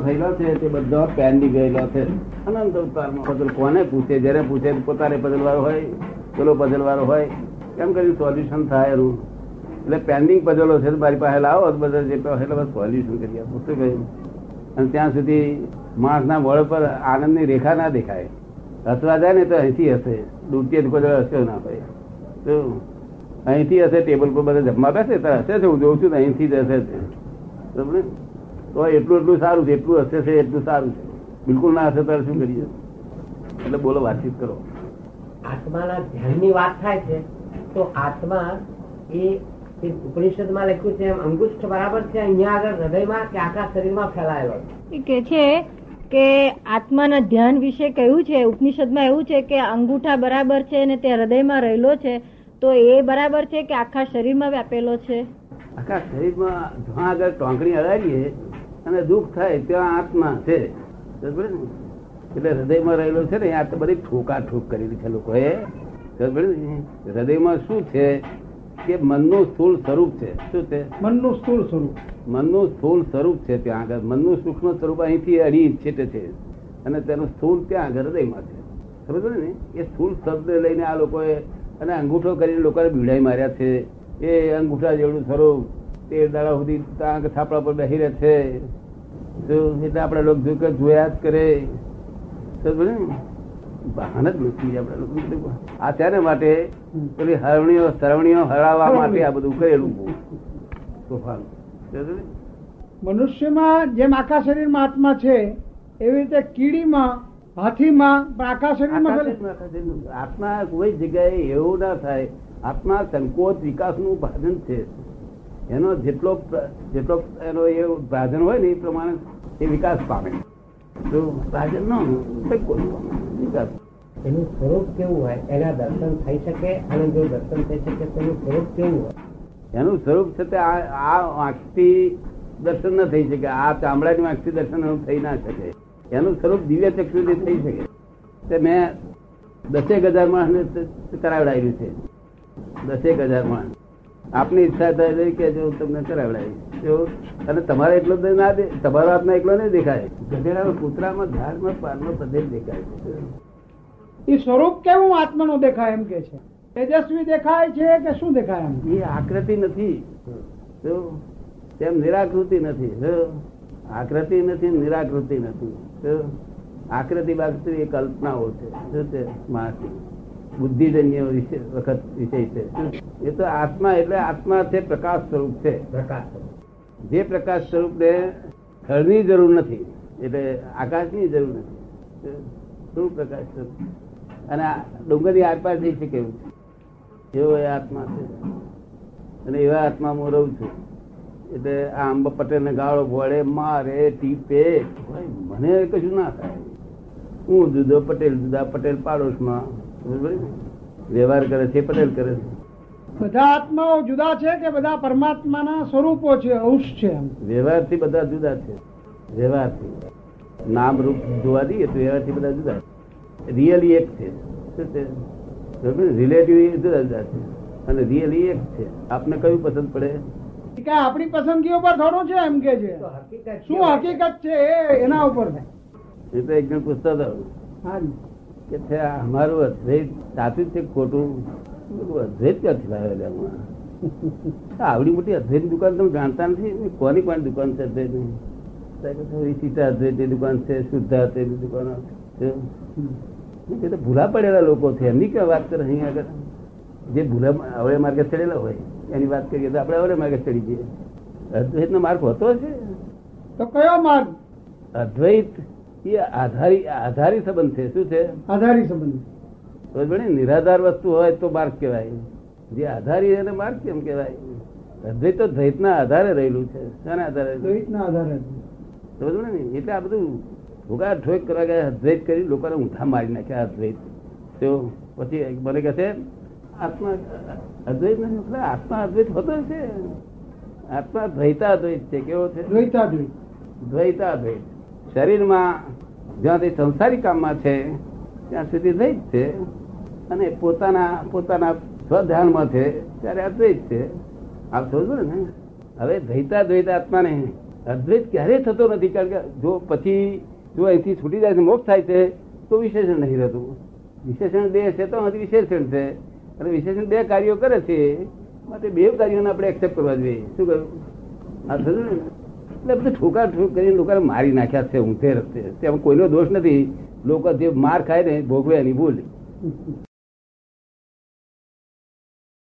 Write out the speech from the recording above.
થયેલો છે, તે બધો પેન્ડિંગ ગયેલો છે. અનંત અવતારમાં. કોને પૂછે? જ્યારે પૂછે પોતાને પઝલવાળો હોય, પેલો પઝલવાળો હોય. કેમ કર્યું? સોલ્યુશન થાય એનું. એટલે પેન્ડિંગ પઝલો છે મારી પાસે લાવો બધા જે એટલે બસ સોલ્યુશન કરી આપો. શું કહ્યું? અને ત્યાં સુધી માણસના વળ પર આનંદની રેખા ના દેખાય. હસવા જાય ને તો અહીંથી હશે ડૂબતી કોઈ હસ્યો ના હોય. તો અહીંથી હશે ટેબલ પર બધા જમવા બેસે, તો હશે છે, હું જોઉં છું અહીંથી જ હશે છે. બરાબર? તો એટલું એટલું સારું છે એટલું હશે છે એટલું સારું છે. બિલકુલ ના હશે તો શું કરીએ? એટલે બોલો વાતચીત કરો. આત્માના ધ્યાનની વાત થાય છે તો આત્મા એ ઉપનિષદમાં લખ્યું છે એમ અંગુષ્ઠ બરાબર છે અહીંયા આગળ હૃદયમાં કે આખા શરીરમાં ફેલાયેલો એ કે છે કે આત્માના ધ્યાન વિશે કહ્યું છે ઉપનિષદમાં એવું છે કે અંગૂઠા બરાબર છે અને તે હૃદયમાં રહેલો છે તો એ બરાબર છે કે આખા શરીરમાં વ્યાપેલો છે? આખા શરીરમાં આગળ ટોંકણી અડાડીએ અને દુઃખ થાય ત્યાં આત્મા છે? એટલે હૃદયમાં રહેલો છે ને આ તો બધી ઠોકા ઠોક કરેલી છે લોકોએ? હૃદયમાં શું છે કે મનનું સ્થૂળ સ્વરૂપ છે? શું છે? મનનું સ્થૂળ સ્વરૂપ. મનનું સ્થૂળ સ્વરૂપ છે ત્યાં આગળ. મનનું સૂક્ષ્મ સ્વરૂપ અહીંથી અડી છેટે છે. અને તેનું સ્થૂળ ત્યાં આગળ હૃદયમાં છે. સમજ ને? એ સ્થૂળ શબ્દ લઈને આ લોકોએ અને અંગૂઠો કરીને લોકોને બીડાઈ માર્યા છે. એ અંગૂઠા જેવડું સ્વરૂપ. તે દાડા સુધી ત્યાં થાપડા પર બેસી રહે છે. તો એટલે આપણા લોકો જો જોયા જ કરે? ભાન જ નથી આપણા લોકો આ ત્યારે માટે પેલી હરણીઓ સરવણીઓ હરાવવા માટે આ બધું કરેલું તોફાન મનુષ્યમાં જેમ આખા શરીરમાં આત્મા છે એવી રીતે કીડીમાં હાથીમાં પણ શરીરમાં આખા શરીરમાં. આત્મા કોઈ જગ્યાએ એવું ના થાય. આત્મા સંકોચ વિકાસનું ભાજન છે. એનો જેટલો જેટલો એનો એ ભાજન હોય ને એ પ્રમાણે એ વિકાસ પામે. તો ભાજન ન વિકાસ. એનું સ્વરૂપ કેવું હોય? એના દર્શન થઈ શકે અને જો દર્શન થઈ શકે તેનું સ્વરૂપ કેવું હોય? એનું સ્વરૂપ છે તે આ આંખથી દર્શન ન થઈ શકે. આ ચામડાની આંખથી દર્શન થઈ ના શકે. એનું સ્વરૂપ દિવ્ય ચક્ષુથી થઈ શકે. તે મેં દસેક હજાર માણસ કરાવડાવ્યું છે. દસેક હજાર માણસ. આપની ઈચ્છા થાય તો કે જો તમને કરાવડાવી જો અને તમારે એટલો જ ના દે તમારો હાથમાં એકલો નહીં દેખાય. ગધેડામાં કૂતરામાં ઝાડમાં પાનમાં બધે દેખાય છે. એ સ્વરૂપ કેવું આત્માનું દેખાય એમ કે છે? તેજસ્વી દેખાય છે કે શું દેખાય એમ? એ આકૃતિ નથી. તેમ નિરાકૃતિ નથી. જો આકૃતિ નથી નિરાકૃતિ નથી. જો આકૃતિ બાકૃતિ એ કલ્પનાઓ છે. શું છે માણસની બુદ્ધિજન્ય વિષય વખત વિષય છે. એ તો આત્મા એટલે આત્મા છે પ્રકાશ સ્વરૂપ છે. પ્રકાશ જે પ્રકાશ સ્વરૂપને સ્થળની જરૂર નથી, એટલે આકાશની જરૂર નથી, શું પ્રકાશ સ્વરૂપ? અને ડુંગરની આરપાર જઈ શકે એવું એવો એ આત્મા છે. અને એવા આત્મા હું રહું છું. એટલે આ અંબા પટેલ ને ગાળો ભોળે, મારે ટીપે. મને કશું ના થાય. હું જુદો પટેલ, જુદા પટેલ પાડોશમાં? વ્યવહાર કરે છે, પટેલ કરે છે. બધા આત્માઓ જુદા છે કે બધા પરમાત્માના સ્વરૂપો છે અંશ છે વ્યવહારથી બધા જુદા છે. વ્યવહારથી. નામ રૂપ જોવા દઈએ તો વ્યવહારથી બધા જુદા છે. રિયલી એક છે. શું છે? રિલેટિવ જુદા જુદા છે. અને રિયલી એક છે. આપને કયું પસંદ પડે? કે આપણી પસંદગીઓ પર થોડું છે એમ કે છે. શું હકીકત છે એના ઉપર એ તો એક જણ પૂછતા હતા. કે છે અમારું અદ્વૈત સાચું છે ખોટું? અદ્વૈત ક્યાંથી લાવ્યા આવડી મોટી અદ્વૈત દુકાન તમે જાણતા નથી? કોની કોની દુકાન છે અદ્વૈતની? દુકાન છે શુદ્ધ દુકાનો છે. ભૂલા પડેલા લોકો છે. એમની ક્યાં વાત કરે અહીં આગળ? જે ભૂલા અવળે માર્ગે ચડેલા હોય એની વાત કરીએ તો આપણે અવળે માર્ગે ચડી જઈએ. અદ્વૈત નો માર્ગ હોતો છે તો કયો માર્ગ? અદ્વૈત એ આધારી આધારી સંબંધ છે. શું છે? આધારી સંબંધ? નિરાધાર વસ્તુ હોય તો માર્ગ કહેવાય. જે આધારી એને માર્ગ કેમ કહેવાય? અદ્વૈત તો દ્વૈતના આધારે રહેલું છે. શાના આધારે દ્વૈતના આધારે સમજો ને? એટલે આ બધું ભૂગા ઠોક કરવા ગયા અદ્વૈત કરી લોકોને ઊંધા મારી નાખ્યા અદ્વૈત તો પછી એક મને કહે છે આત્મા અદ્વૈત નથી એટલે આત્મા અદ્વૈત હોતો છે આત્મા દ્વૈતા દ્વૈત છે કેવો છે? દ્વૈતાદ્વૈત દ્વૈતાદ્વૈત શરીરમાં જ્યાંથી સંસારી કામમાં છે ત્યાં સુધી દ્વૈત છે. અને પોતાના પોતાના સ્વધ્યાનમાં છે ત્યારે અદ્વૈત છે. આપ સમજો ને? હવે દ્વૈતા, દ્વૈત આત્માને અદ્વૈત ક્યારેય થતો નથી, કારણ કે જો પછી જો અહીંથી છૂટી જાય છે, મોક્ષ થાય છે, તો વિશેષણ નહીં રહેતું. વિશેષણ દેહ છે, તો હજી વિશેષણ છે. અને વિશેષણ બે કાર્યો કરે છે, માટે બે કાર્યોને આપણે એક્સેપ્ટ કરવા જોઈએ. શું કહ્યું? આ થયું ને? એટલે બધું ઠોકા ઠોક કરીને લોકોને મારી નાખ્યા છે, ઊંધે રસ્તે. તેમાં કોઈનો દોષ નથી. લોકો જે માર ખાય ને ભોગવે એની ભૂલ.